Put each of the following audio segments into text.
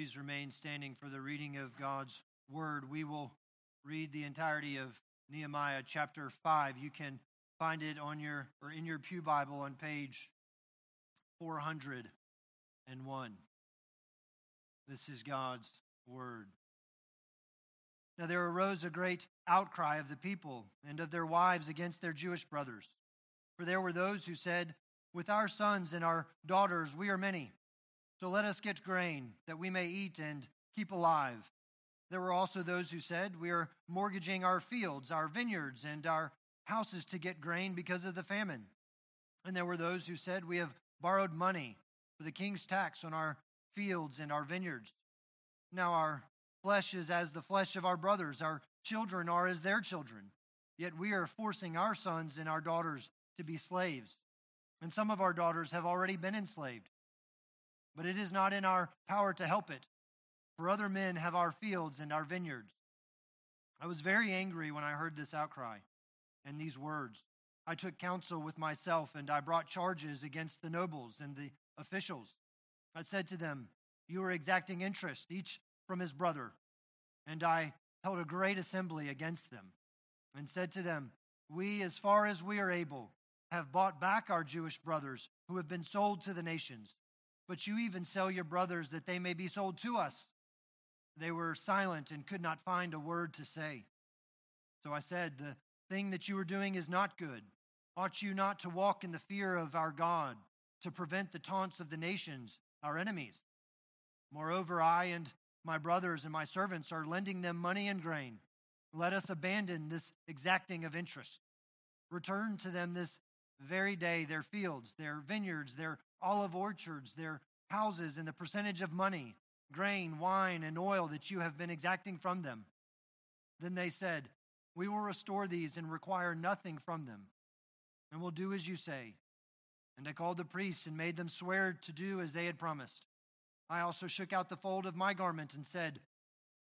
please remain standing for the reading of God's word. We will read the entirety of Nehemiah chapter 5. You can find it on your or in your Pew Bible on page 401. This is God's word. Now there arose a great outcry of the people and of their wives against their Jewish brothers. For there were those who said, With our sons and our daughters we are many so let us get grain, that we may eat and keep alive. There were also those who said, We are mortgaging our fields, our vineyards, and our houses to get grain because of the famine. And there were those who said, We have borrowed money for the king's tax on our fields and our vineyards. Now our flesh is as the flesh of our brothers, our children are as their children. Yet we are forcing our sons and our daughters to be slaves. And some of our daughters have already been enslaved but it is not in our power to help it, for other men have our fields and our vineyards. I was very angry when I heard this outcry and these words. I took counsel with myself, and I brought charges against the nobles and the officials. I said to them, You are exacting interest, each from his brother. And I held a great assembly against them, and said to them, We, as far as we are able, have bought back our Jewish brothers who have been sold to the nations but you even sell your brothers that they may be sold to us. They were silent and could not find a word to say. So I said, The thing that you are doing is not good. Ought you not to walk in the fear of our God, to prevent the taunts of the nations, our enemies? Moreover, I and my brothers and my servants are lending them money and grain. Let us abandon this exacting of interest. Return to them this very day their fields, their vineyards, their olive orchards, their houses, and the percentage of money, grain, wine, and oil that you have been exacting from them. Then they said, We will restore these and require nothing from them, and will do as you say. And I called the priests and made them swear to do as they had promised. I also shook out the fold of my garment and said,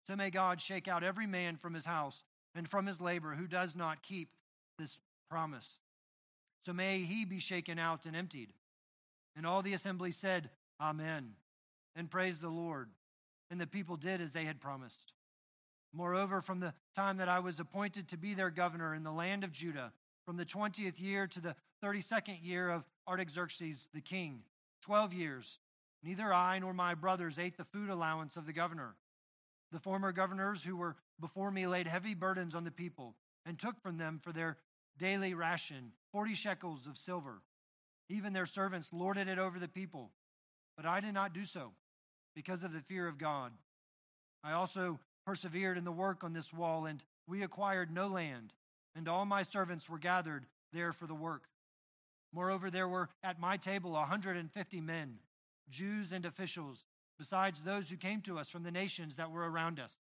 So may God shake out every man from his house and from his labor who does not keep this promise. So may he be shaken out and emptied. And all the assembly said, Amen, and praised the Lord. And the people did as they had promised. Moreover, from the time that I was appointed to be their governor in the land of Judah, from the 20th year to the 32nd year of Artaxerxes the king, 12 years, neither I nor my brothers ate the food allowance of the governor. The former governors who were before me laid heavy burdens on the people and took from them for their daily ration 40 shekels of silver even their servants lorded it over the people. But I did not do so because of the fear of God. I also persevered in the work on this wall, and we acquired no land, and all my servants were gathered there for the work. Moreover, there were at my table a 150 men, Jews and officials, besides those who came to us from the nations that were around us.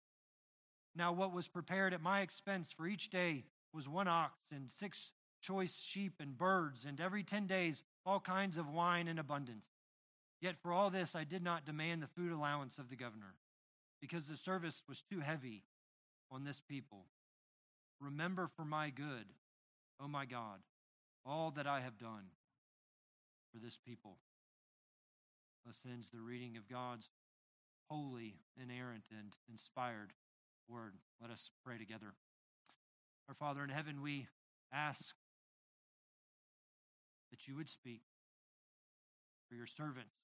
Now, what was prepared at my expense for each day was one ox and six choice sheep and birds, and every ten days all kinds of wine in abundance. Yet for all this I did not demand the food allowance of the governor, because the service was too heavy on this people. Remember for my good, O oh my God, all that I have done for this people. Thus ends the reading of God's holy, inerrant, and inspired word. Let us pray together. Our Father in heaven, we ask that you would speak, for your servants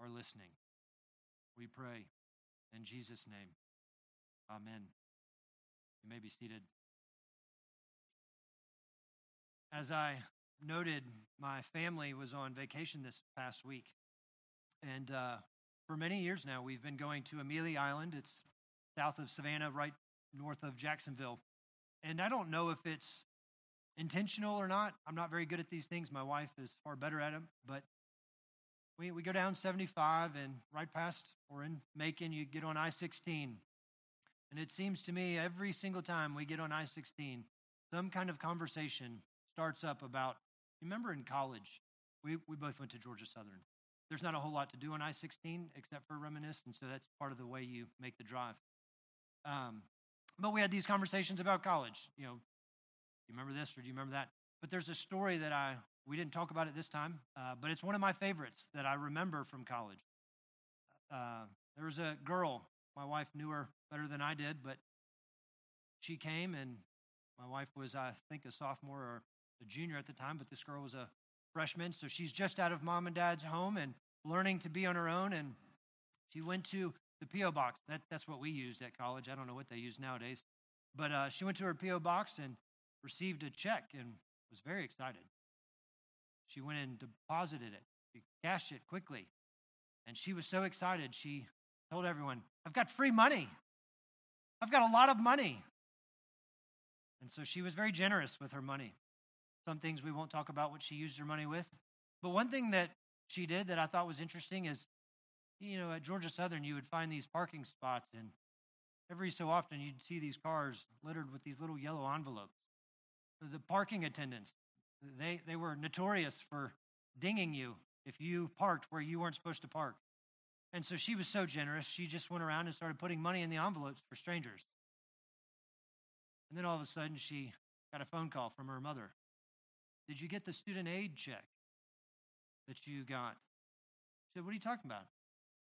are listening. We pray in Jesus' name. Amen. You may be seated. As I noted, my family was on vacation this past week. And uh, for many years now, we've been going to Amelia Island. It's south of Savannah, right north of Jacksonville. And I don't know if it's intentional or not. I'm not very good at these things. My wife is far better at them. But we, we go down 75 and right past or in Macon, you get on I 16. And it seems to me every single time we get on I 16, some kind of conversation starts up about, remember in college, we, we both went to Georgia Southern. There's not a whole lot to do on I 16 except for reminisce. And so that's part of the way you make the drive. Um, but we had these conversations about college. You know, you remember this or do you remember that? But there's a story that I, we didn't talk about it this time, uh, but it's one of my favorites that I remember from college. uh, there was a girl. My wife knew her better than I did, but she came, and my wife was, I think, a sophomore or a junior at the time, but this girl was a freshman. So she's just out of mom and dad's home and learning to be on her own. And she went to the P.O. box. That, that's what we used at college. I don't know what they use nowadays. But uh, she went to her P.O. box and received a check and was very excited. She went and deposited it, she cashed it quickly. And she was so excited, she told everyone, I've got free money. I've got a lot of money. And so she was very generous with her money. Some things we won't talk about what she used her money with. But one thing that she did that I thought was interesting is, you know, at Georgia Southern, you would find these parking spots, and every so often you'd see these cars littered with these little yellow envelopes. The parking attendants, they, they were notorious for dinging you if you parked where you weren't supposed to park. And so she was so generous, she just went around and started putting money in the envelopes for strangers. And then all of a sudden, she got a phone call from her mother. Did you get the student aid check that you got? She said, What are you talking about?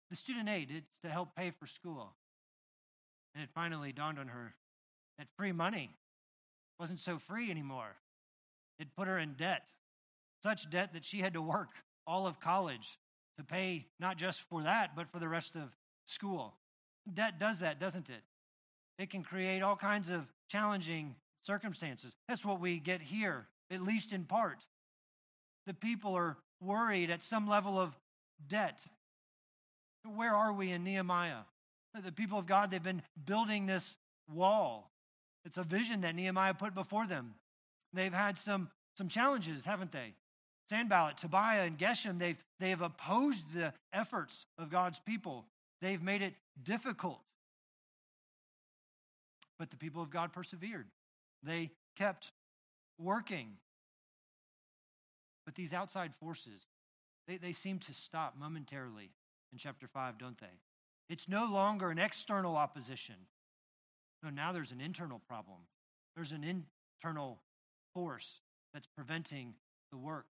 The student aid, it's to help pay for school. And it finally dawned on her that free money wasn't so free anymore. It put her in debt, such debt that she had to work all of college to pay not just for that, but for the rest of school. Debt does that, doesn't it? It can create all kinds of challenging circumstances. That's what we get here, at least in part. The people are worried at some level of debt. Where are we in Nehemiah? The people of God, they've been building this wall. It's a vision that Nehemiah put before them. They've had some, some challenges, haven't they? Sanballat, Tobiah, and Geshem, they've, they've opposed the efforts of God's people. They've made it difficult. But the people of God persevered. They kept working. But these outside forces, they, they seem to stop momentarily in chapter 5, don't they? It's no longer an external opposition. No, now there's an internal problem. There's an internal force that's preventing the work.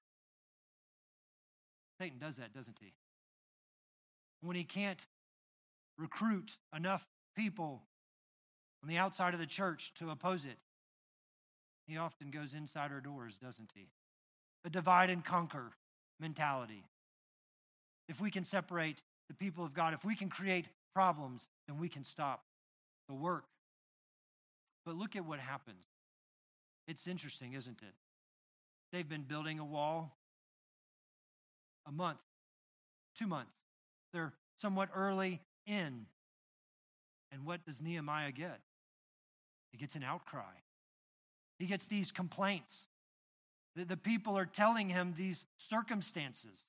Satan does that, doesn't he? When he can't recruit enough people on the outside of the church to oppose it. He often goes inside our doors, doesn't he? A divide and conquer mentality. If we can separate the people of God, if we can create problems, then we can stop the work. But look at what happens. It's interesting, isn't it? They've been building a wall a month, two months. They're somewhat early in. And what does Nehemiah get? He gets an outcry. He gets these complaints. The, the people are telling him these circumstances.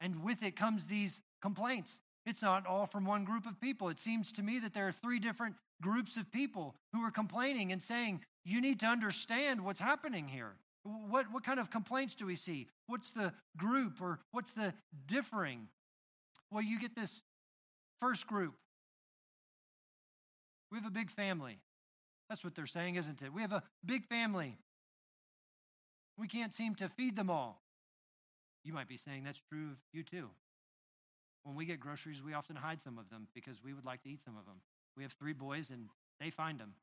And with it comes these complaints. It's not all from one group of people. It seems to me that there are three different groups of people who are complaining and saying, You need to understand what's happening here. What, what kind of complaints do we see? What's the group or what's the differing? Well, you get this first group. We have a big family. That's what they're saying, isn't it? We have a big family. We can't seem to feed them all. You might be saying that's true of you too. When we get groceries, we often hide some of them because we would like to eat some of them. We have three boys and they find them.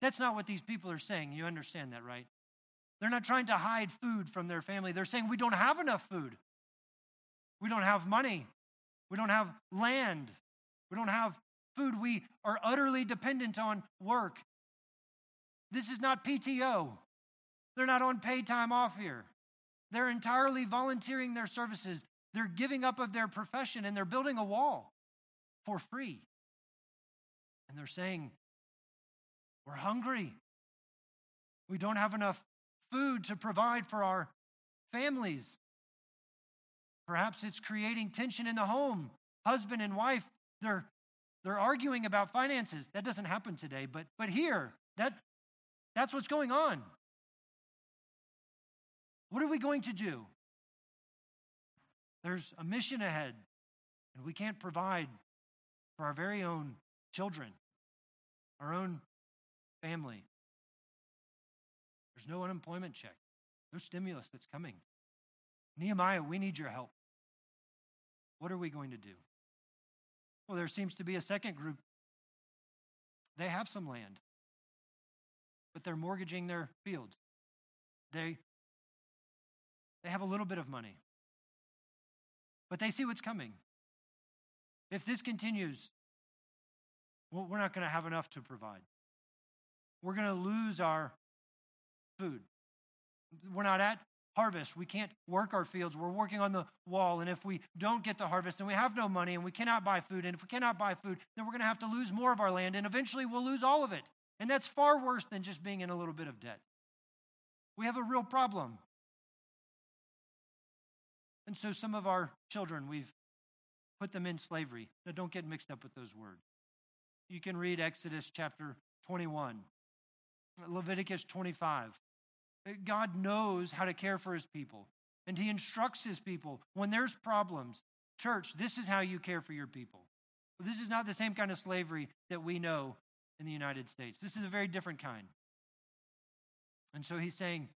That's not what these people are saying. You understand that, right? They're not trying to hide food from their family. They're saying we don't have enough food. We don't have money. We don't have land. We don't have food. We are utterly dependent on work this is not PTO. They're not on paid time off here. They're entirely volunteering their services. They're giving up of their profession and they're building a wall for free. And they're saying, We're hungry. We don't have enough food to provide for our families. Perhaps it's creating tension in the home. Husband and wife, they're, they're arguing about finances. That doesn't happen today, but, but here, that, that's what's going on. What are we going to do? There's a mission ahead, and we can't provide for our very own children, our own family. There's no unemployment check, no stimulus that's coming. Nehemiah, we need your help. What are we going to do? Well, there seems to be a second group. They have some land, but they're mortgaging their fields. They, they have a little bit of money, but they see what's coming. If this continues, well, we're not going to have enough to provide. We're going to lose our food. We're not at harvest. We can't work our fields. We're working on the wall. And if we don't get the harvest and we have no money and we cannot buy food, and if we cannot buy food, then we're going to have to lose more of our land. And eventually we'll lose all of it. And that's far worse than just being in a little bit of debt. We have a real problem. And so some of our children, we've put them in slavery. Now, don't get mixed up with those words. You can read Exodus chapter 21, Leviticus 25. Uh, God knows how to care for his people, and he instructs his people when there's problems. Church, this is how you care for your people. This is not the same kind of slavery that we know in the United States. This is a very different kind. And so he's saying,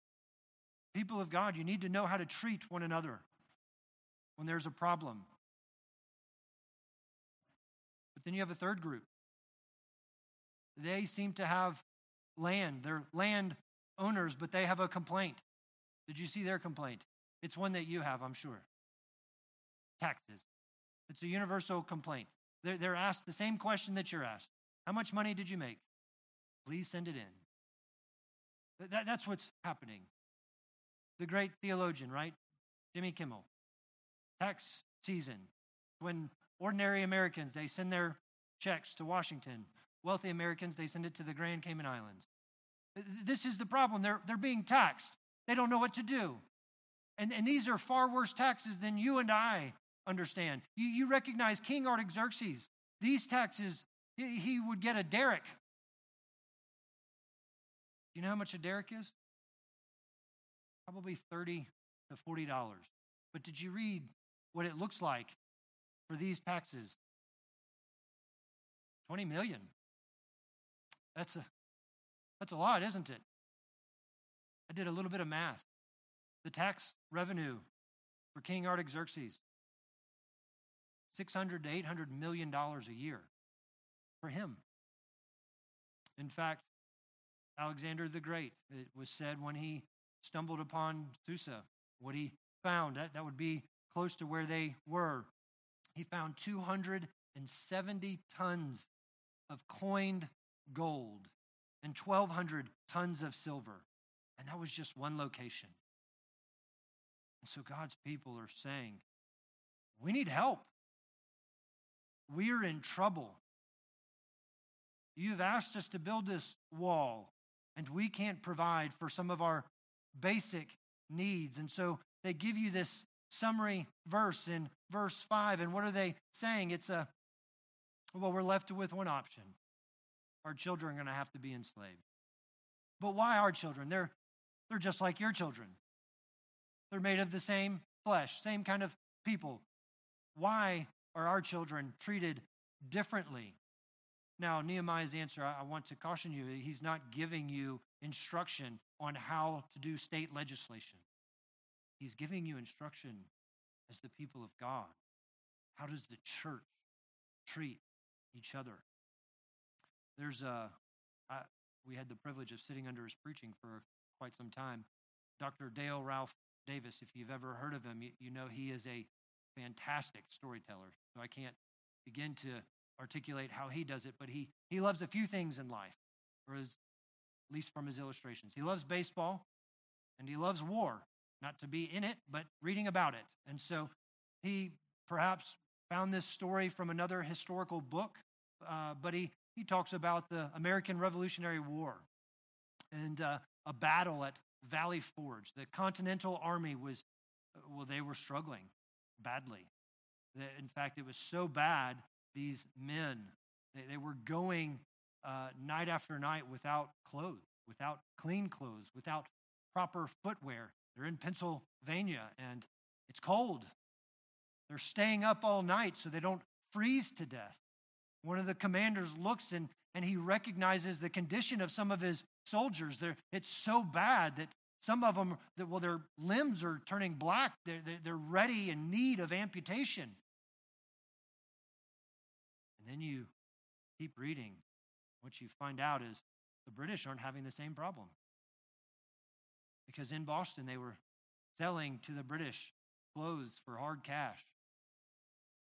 people of God, you need to know how to treat one another when there's a problem. But then you have a third group. They seem to have land. They're land owners, but they have a complaint. Did you see their complaint? It's one that you have, I'm sure. Taxes. It's a universal complaint. They're, they're asked the same question that you're asked How much money did you make? Please send it in. That, that's what's happening. The great theologian, right? Jimmy Kimmel. Tax season. When ordinary Americans, they send their checks to Washington. Wealthy Americans, they send it to the Grand Cayman Islands. This is the problem. They're, they're being taxed. They don't know what to do. And, and these are far worse taxes than you and I understand. You, you recognize King Artaxerxes. These taxes, he, he would get a daric. You know how much a daric is? Probably 30 to $40. But did you read what it looks like for these taxes? 20 million. That's a that's a lot, isn't it? I did a little bit of math. The tax revenue for King Artaxerxes 600 to 800 million dollars a year for him. In fact, Alexander the Great, it was said when he stumbled upon Susa, what he found, that, that would be close to where they were. He found 270 tons of coined gold and 1,200 tons of silver. And that was just one location. And so God's people are saying, we need help. We're in trouble. You've asked us to build this wall, and we can't provide for some of our basic needs. And so they give you this summary verse in verse 5. And what are they saying? It's a, well, we're left with one option our children are going to have to be enslaved. But why our children? They're, they're just like your children. They're made of the same flesh, same kind of people. Why are our children treated differently? Now, Nehemiah's answer, I want to caution you, he's not giving you instruction on how to do state legislation. He's giving you instruction as the people of God. How does the church treat each other? There's a, I, we had the privilege of sitting under his preaching for quite some time. Dr. Dale Ralph Davis, if you've ever heard of him, you, you know he is a fantastic storyteller. So I can't begin to articulate how he does it, but he, he loves a few things in life, or his, at least from his illustrations. He loves baseball and he loves war, not to be in it, but reading about it. And so he perhaps found this story from another historical book, uh, but he he talks about the American Revolutionary War and uh, a battle at Valley Forge. The Continental Army was, well, they were struggling badly. In fact, it was so bad, these men, they, they were going uh, night after night without clothes, without clean clothes, without proper footwear. They're in Pennsylvania and it's cold. They're staying up all night so they don't freeze to death. One of the commanders looks and, and he recognizes the condition of some of his soldiers. They're, it's so bad that some of them, that, well, their limbs are turning black. They're, they're ready in need of amputation. And then you keep reading. What you find out is the British aren't having the same problem. Because in Boston, they were selling to the British clothes for hard cash,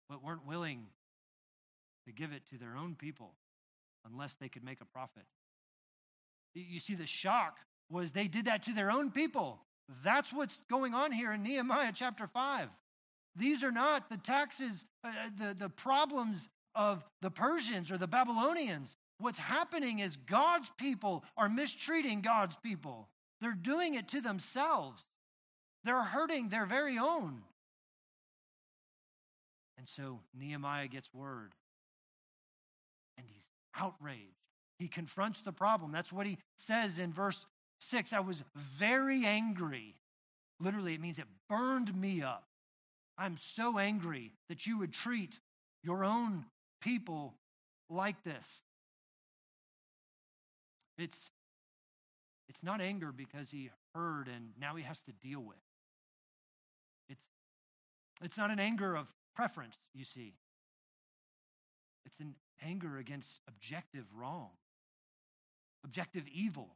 but weren't willing to give it to their own people unless they could make a profit. You see, the shock was they did that to their own people. That's what's going on here in Nehemiah chapter 5. These are not the taxes, uh, uh, the, the problems of the Persians or the Babylonians. What's happening is God's people are mistreating God's people. They're doing it to themselves, they're hurting their very own. And so Nehemiah gets word, and he's outraged. He confronts the problem. That's what he says in verse 6. I was very angry. Literally, it means it burned me up. I'm so angry that you would treat your own people like this. It's, it's not anger because he heard and now he has to deal with. It's, it's not an anger of preference, you see. It's an anger against objective wrong, objective evil.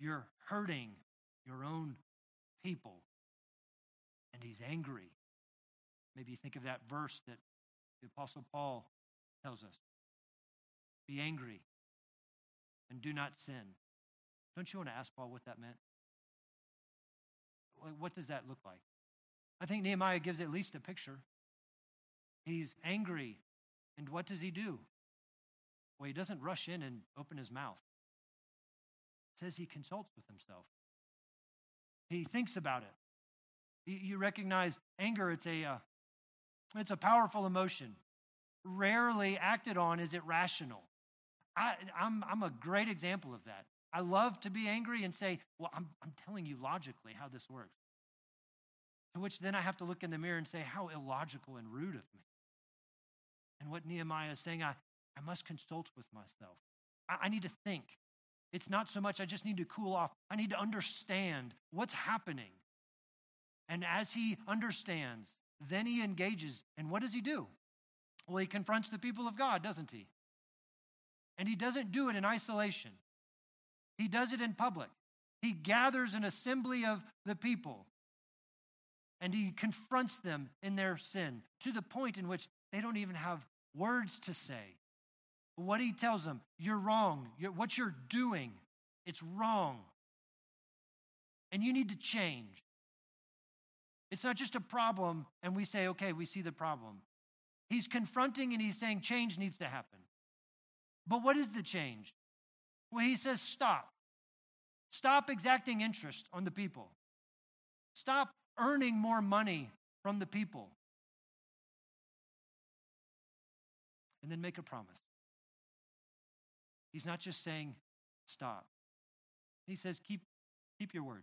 You're hurting your own people. And he's angry. Maybe think of that verse that the Apostle Paul tells us Be angry and do not sin. Don't you want to ask Paul what that meant? What does that look like? I think Nehemiah gives at least a picture. He's angry, and what does he do? Well, he doesn't rush in and open his mouth. It says he consults with himself. He thinks about it. You recognize anger, it's a, uh, it's a powerful emotion. Rarely acted on is it rational. I, I'm, I'm a great example of that. I love to be angry and say, Well, I'm, I'm telling you logically how this works. To which then I have to look in the mirror and say, How illogical and rude of me. And what Nehemiah is saying, I, I must consult with myself. I, I need to think. It's not so much I just need to cool off, I need to understand what's happening. And as he understands, then he engages. And what does he do? Well, he confronts the people of God, doesn't he? And he doesn't do it in isolation, he does it in public. He gathers an assembly of the people and he confronts them in their sin to the point in which they don't even have words to say. What he tells them, you're wrong. You're, what you're doing, it's wrong. And you need to change. It's not just a problem, and we say, okay, we see the problem. He's confronting and he's saying change needs to happen. But what is the change? Well, he says, stop. Stop exacting interest on the people. Stop earning more money from the people. And then make a promise. He's not just saying, stop. He says, keep, keep your word,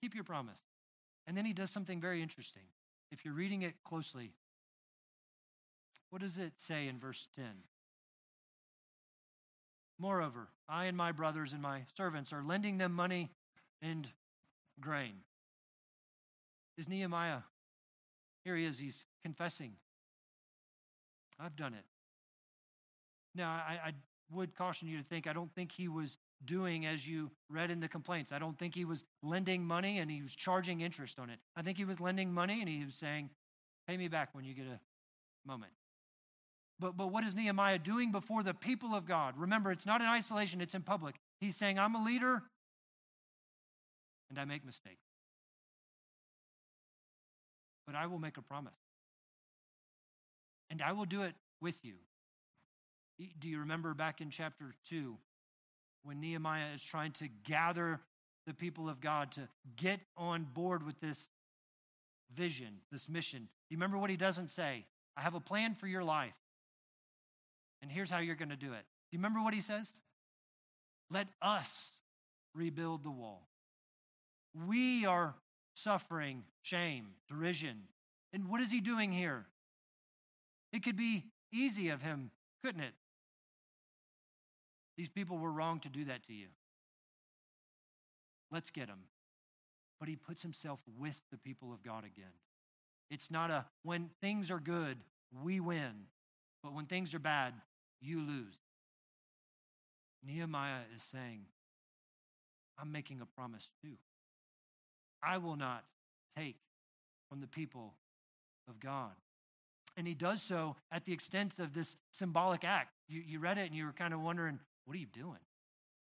keep your promise. And then he does something very interesting. If you're reading it closely, what does it say in verse 10? Moreover, I and my brothers and my servants are lending them money and grain. Is Nehemiah, here he is, he's confessing. I've done it. Now, I, I would caution you to think, I don't think he was doing as you read in the complaints. I don't think he was lending money and he was charging interest on it. I think he was lending money and he was saying, pay me back when you get a moment. But, but what is Nehemiah doing before the people of God? Remember, it's not in isolation, it's in public. He's saying, I'm a leader and I make mistakes. But I will make a promise. And I will do it with you. Do you remember back in chapter 2 when Nehemiah is trying to gather the people of God to get on board with this vision, this mission? Do you remember what he doesn't say? I have a plan for your life. And here's how you're going to do it. Do you remember what he says? Let us rebuild the wall. We are suffering shame, derision. And what is he doing here? It could be easy of him, couldn't it? These people were wrong to do that to you. Let's get him. But he puts himself with the people of God again. It's not a when things are good, we win. But when things are bad, you lose. Nehemiah is saying, I'm making a promise too. I will not take from the people of God. And he does so at the extent of this symbolic act. You, you read it and you were kind of wondering, what are you doing?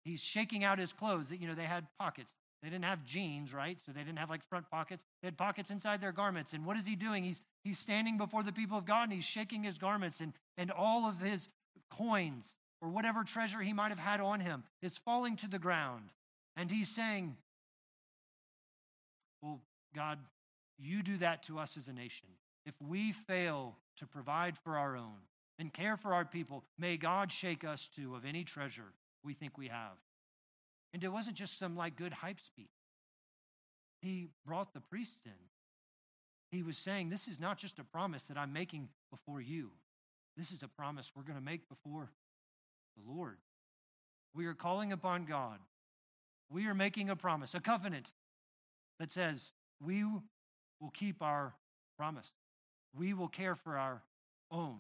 He's shaking out his clothes. You know, they had pockets. They didn't have jeans, right? So they didn't have like front pockets. They had pockets inside their garments. And what is he doing? He's he's standing before the people of God and he's shaking his garments and, and all of his coins or whatever treasure he might have had on him is falling to the ground. And he's saying, Well, God, you do that to us as a nation. If we fail to provide for our own and care for our people, may God shake us too of any treasure we think we have. And it wasn't just some like good hype speech. He brought the priests in. He was saying, This is not just a promise that I'm making before you. This is a promise we're going to make before the Lord. We are calling upon God. We are making a promise, a covenant that says we will keep our promise. We will care for our own.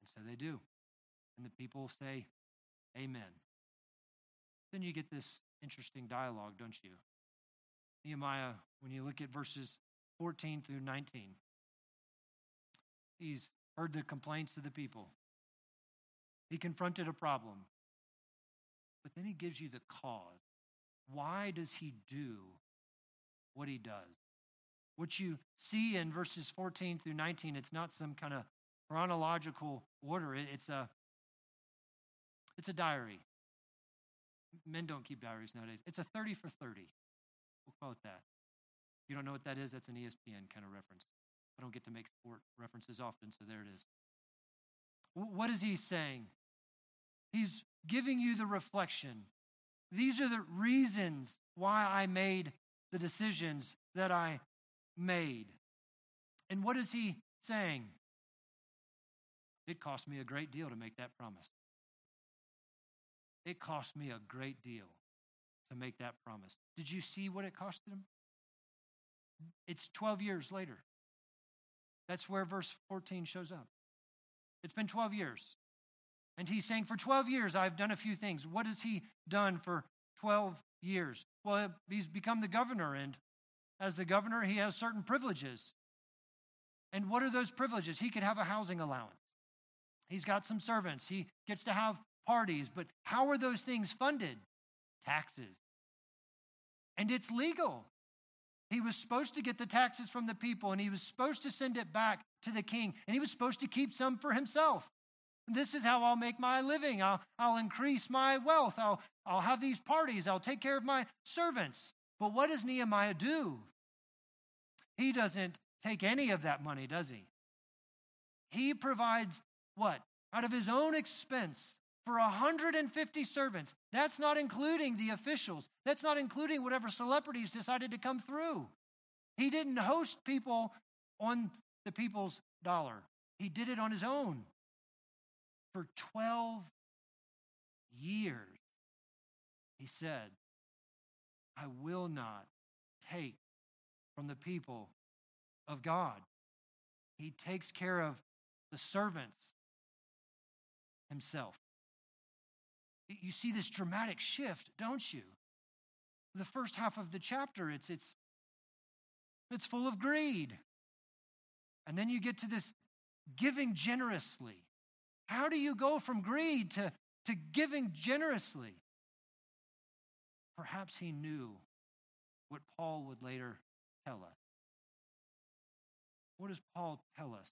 And so they do. And the people say, Amen. Then you get this interesting dialogue, don't you? Nehemiah, when you look at verses 14 through 19, he's heard the complaints of the people. He confronted a problem. But then he gives you the cause. Why does he do what he does? What you see in verses 14 through 19, it's not some kind of chronological order. It's a it's a diary. Men don't keep diaries nowadays. It's a 30 for 30. We'll call that. If you don't know what that is, that's an ESPN kind of reference. I don't get to make sport references often, so there it is. What is he saying? He's giving you the reflection. These are the reasons why I made the decisions that I made. And what is he saying? It cost me a great deal to make that promise. It cost me a great deal to make that promise. Did you see what it cost him? It's 12 years later. That's where verse 14 shows up. It's been 12 years. And he's saying, For 12 years, I've done a few things. What has he done for 12 years? Well, he's become the governor, and as the governor, he has certain privileges. And what are those privileges? He could have a housing allowance. He's got some servants. He gets to have parties, but how are those things funded? Taxes. And it's legal. He was supposed to get the taxes from the people and he was supposed to send it back to the king and he was supposed to keep some for himself. This is how I'll make my living. I'll, I'll increase my wealth. I'll, I'll have these parties. I'll take care of my servants. But what does Nehemiah do? He doesn't take any of that money, does he? He provides what? Out of his own expense, for 150 servants. That's not including the officials. That's not including whatever celebrities decided to come through. He didn't host people on the people's dollar, he did it on his own. For 12 years, he said, I will not take from the people of God. He takes care of the servants himself you see this dramatic shift, don't you? The first half of the chapter, it's, it's, it's full of greed. And then you get to this giving generously. How do you go from greed to, to giving generously? Perhaps he knew what Paul would later tell us. What does Paul tell us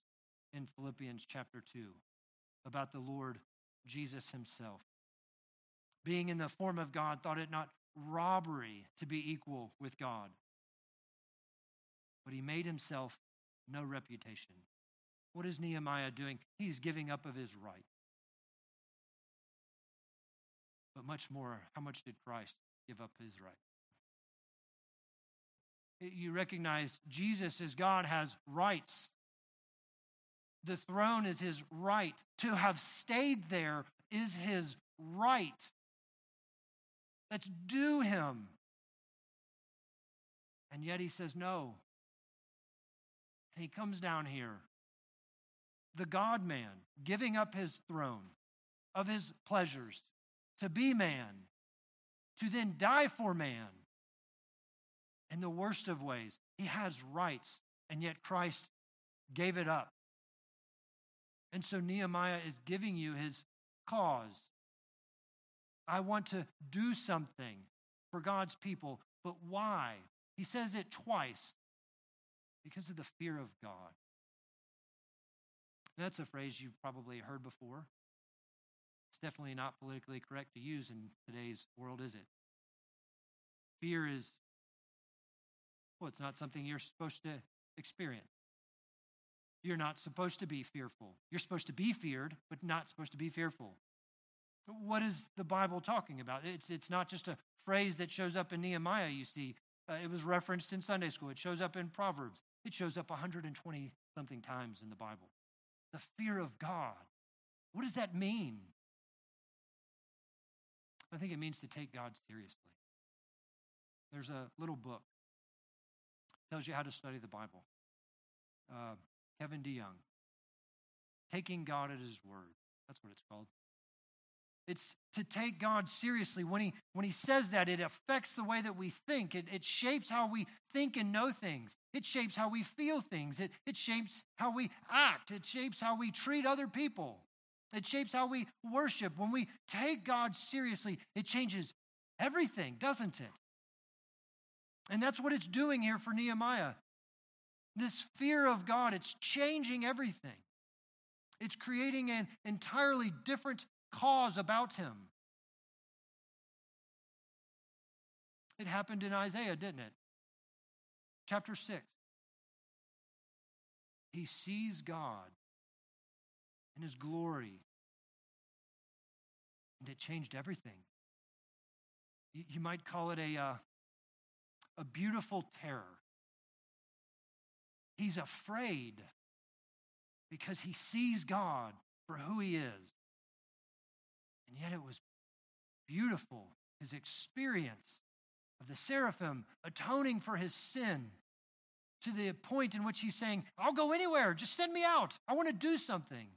in Philippians chapter 2 about the Lord Jesus himself? Being in the form of God, thought it not robbery to be equal with God. But he made himself no reputation. What is Nehemiah doing? He's giving up of his right. But much more, how much did Christ give up his right? You recognize Jesus as God has rights. The throne is his right. To have stayed there is his right. That's due him. And yet he says, No. And he comes down here, the God man, giving up his throne of his pleasures to be man, to then die for man. In the worst of ways, he has rights, and yet Christ gave it up. And so Nehemiah is giving you his cause. I want to do something for God's people, but why? He says it twice because of the fear of God. That's a phrase you've probably heard before. It's definitely not politically correct to use in today's world, is it? Fear is, well, it's not something you're supposed to experience. You're not supposed to be fearful. You're supposed to be feared, but not supposed to be fearful. What is the Bible talking about? It's, it's not just a phrase that shows up in Nehemiah, you see. Uh, it was referenced in Sunday school. It shows up in Proverbs. It shows up 120 something times in the Bible. The fear of God. What does that mean? I think it means to take God seriously. There's a little book tells you how to study the Bible. Uh, Kevin DeYoung, Taking God at His Word. That's what it's called. It's to take God seriously. When he, when he says that, it affects the way that we think. It, it shapes how we think and know things. It shapes how we feel things. It, it shapes how we act. It shapes how we treat other people. It shapes how we worship. When we take God seriously, it changes everything, doesn't it? And that's what it's doing here for Nehemiah. This fear of God, it's changing everything. It's creating an entirely different cause about him. It happened in Isaiah, didn't it? Chapter 6. He sees God in his glory, and it changed everything. You might call it a, uh, a beautiful terror. He's afraid because he sees God for who he is. And yet it was beautiful, his experience of the seraphim atoning for his sin to the point in which he's saying, I'll go anywhere, just send me out. I want to do something.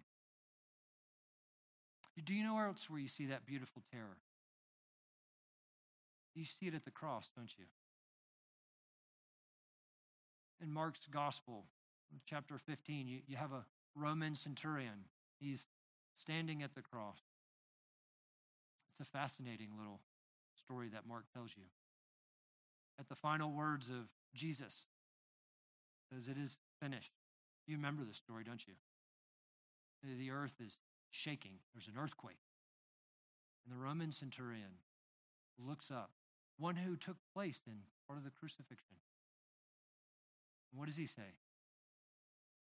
Do you know where else where you see that beautiful terror? You see it at the cross, don't you? In Mark's gospel, chapter 15, you, you have a Roman centurion. He's standing at the cross. It's a fascinating little story that Mark tells you. At the final words of Jesus, says, It is finished. You remember this story, don't you? The earth is shaking, there's an earthquake. And the Roman centurion looks up, one who took place in part of the crucifixion. And what does he say?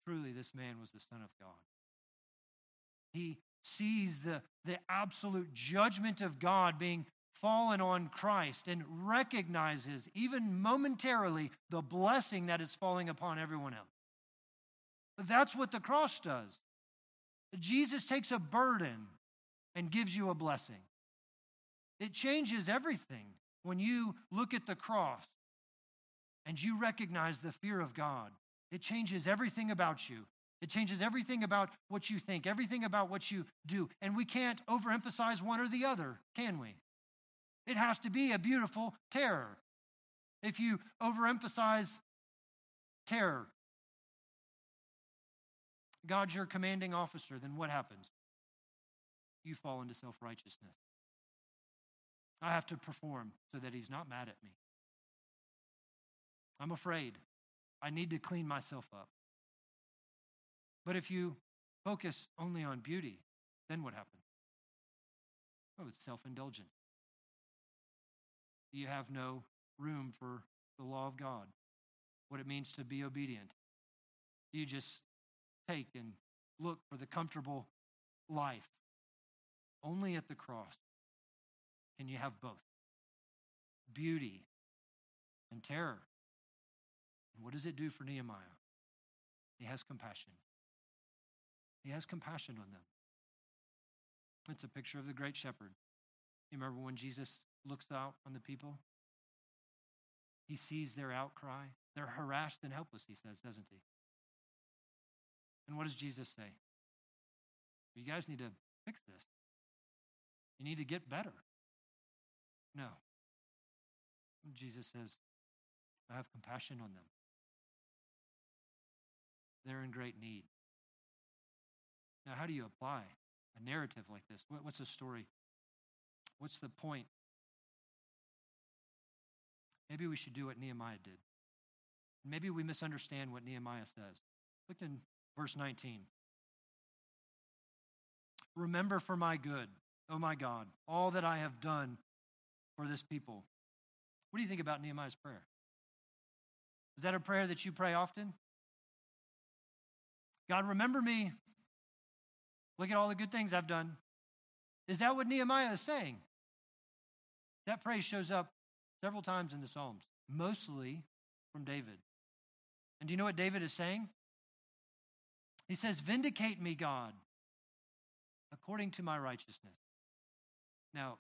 Truly, this man was the Son of God. He sees the, the absolute judgment of God being fallen on Christ and recognizes, even momentarily, the blessing that is falling upon everyone else. But that's what the cross does. Jesus takes a burden and gives you a blessing. It changes everything when you look at the cross and you recognize the fear of God. It changes everything about you. It changes everything about what you think, everything about what you do. And we can't overemphasize one or the other, can we? It has to be a beautiful terror. If you overemphasize terror, God's your commanding officer, then what happens? You fall into self righteousness. I have to perform so that he's not mad at me. I'm afraid. I need to clean myself up. But if you focus only on beauty, then what happens? Oh, it's self indulgent. You have no room for the law of God, what it means to be obedient. You just take and look for the comfortable life. Only at the cross can you have both beauty and terror. And what does it do for Nehemiah? He has compassion. He has compassion on them. It's a picture of the great shepherd. You remember when Jesus looks out on the people? He sees their outcry. They're harassed and helpless, he says, doesn't he? And what does Jesus say? You guys need to fix this. You need to get better. No. Jesus says, I have compassion on them. They're in great need. Now, how do you apply a narrative like this? What's the story? What's the point? Maybe we should do what Nehemiah did. Maybe we misunderstand what Nehemiah says. Look in verse 19. Remember for my good, oh my God, all that I have done for this people. What do you think about Nehemiah's prayer? Is that a prayer that you pray often? God, remember me. Look at all the good things I've done. Is that what Nehemiah is saying? That phrase shows up several times in the Psalms, mostly from David. And do you know what David is saying? He says, Vindicate me, God, according to my righteousness. Now,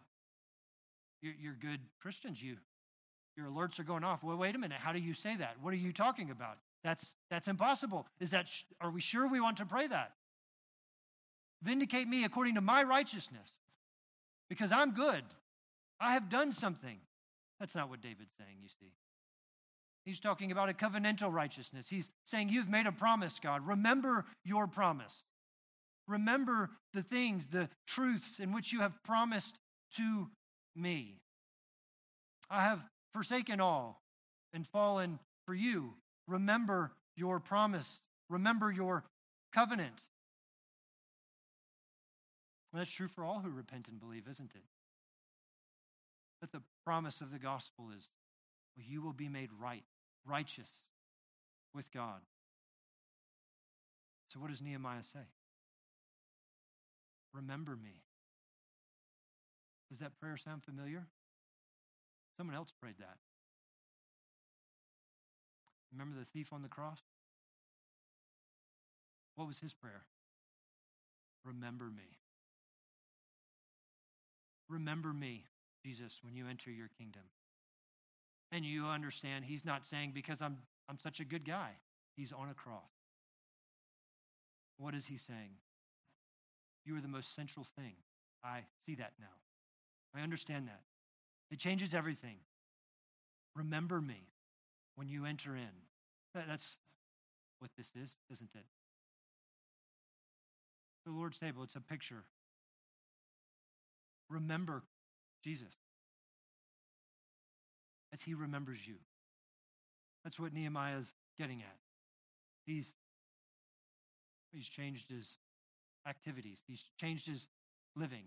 you're, good Christians. You, your alerts are going off. Well, wait a minute. How do you say that? What are you talking about? That's, that's impossible. Is that, are we sure we want to pray that? Vindicate me according to my righteousness because I'm good. I have done something. That's not what David's saying, you see. He's talking about a covenantal righteousness. He's saying, You've made a promise, God. Remember your promise. Remember the things, the truths in which you have promised to me. I have forsaken all and fallen for you. Remember your promise. Remember your covenant. That's true for all who repent and believe, isn't it? That the promise of the gospel is well, you will be made right, righteous with God. So, what does Nehemiah say? Remember me. Does that prayer sound familiar? Someone else prayed that. Remember the thief on the cross? What was his prayer? Remember me. Remember me, Jesus, when you enter your kingdom. And you understand he's not saying because I'm I'm such a good guy. He's on a cross. What is he saying? You are the most central thing. I see that now. I understand that. It changes everything. Remember me when you enter in. That's what this is, isn't it? The Lord's table, it's a picture. Remember Jesus as he remembers you. That's what Nehemiah's getting at. He's, he's changed his activities, he's changed his living.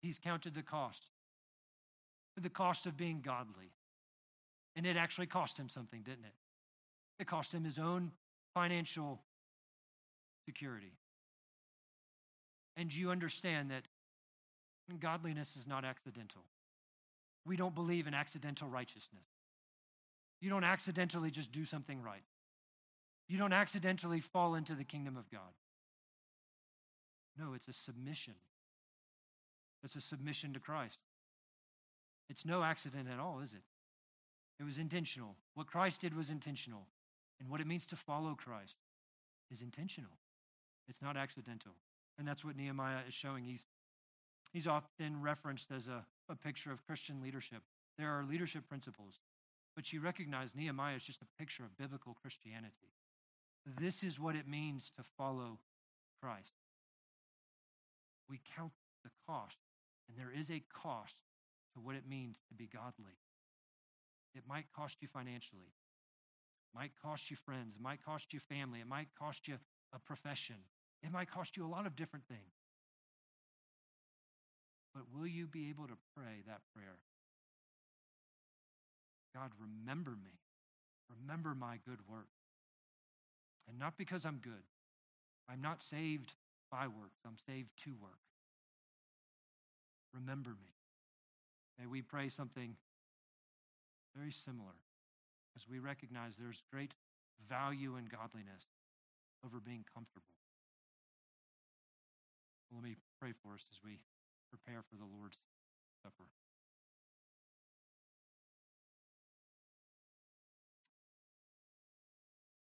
He's counted the cost, the cost of being godly. And it actually cost him something, didn't it? It cost him his own financial security. And you understand that godliness is not accidental. We don't believe in accidental righteousness. You don't accidentally just do something right. You don't accidentally fall into the kingdom of God. No, it's a submission. It's a submission to Christ. It's no accident at all, is it? It was intentional. What Christ did was intentional. And what it means to follow Christ is intentional. It's not accidental. And that's what Nehemiah is showing. He's, he's often referenced as a, a picture of Christian leadership. There are leadership principles, but you recognize Nehemiah is just a picture of biblical Christianity. This is what it means to follow Christ. We count the cost, and there is a cost to what it means to be godly. It might cost you financially. It might cost you friends. It might cost you family. It might cost you a profession. It might cost you a lot of different things. But will you be able to pray that prayer? God, remember me. Remember my good work. And not because I'm good. I'm not saved by works, I'm saved to work. Remember me. May we pray something very similar as we recognize there's great value in godliness over being comfortable. Well, let me pray for us as we prepare for the Lord's Supper.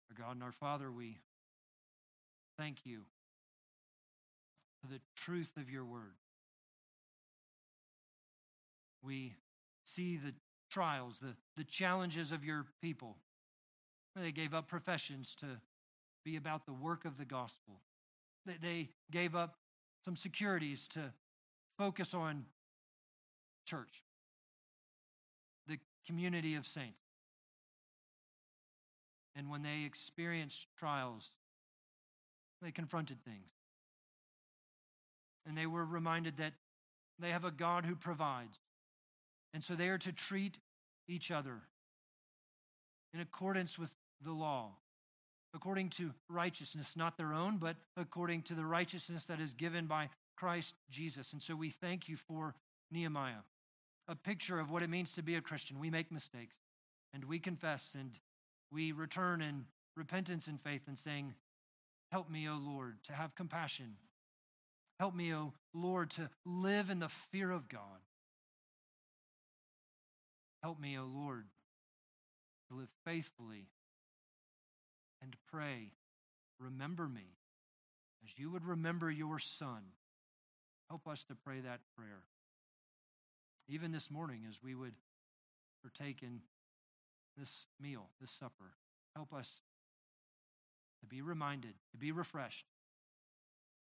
Our God and our Father, we thank you for the truth of your word. We see the trials, the, the challenges of your people. They gave up professions to be about the work of the gospel. They, they gave up some securities to focus on church, the community of saints. And when they experienced trials, they confronted things. And they were reminded that they have a God who provides. And so they are to treat each other in accordance with the law, according to righteousness, not their own, but according to the righteousness that is given by Christ Jesus. And so we thank you for Nehemiah, a picture of what it means to be a Christian. We make mistakes and we confess and we return in repentance and faith and saying, Help me, O Lord, to have compassion. Help me, O Lord, to live in the fear of God. Help me, O Lord, to live faithfully and pray. Remember me as you would remember your son. Help us to pray that prayer. Even this morning, as we would partake in this meal, this supper, help us to be reminded, to be refreshed,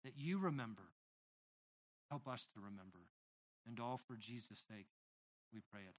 that you remember. Help us to remember. And all for Jesus' sake, we pray it.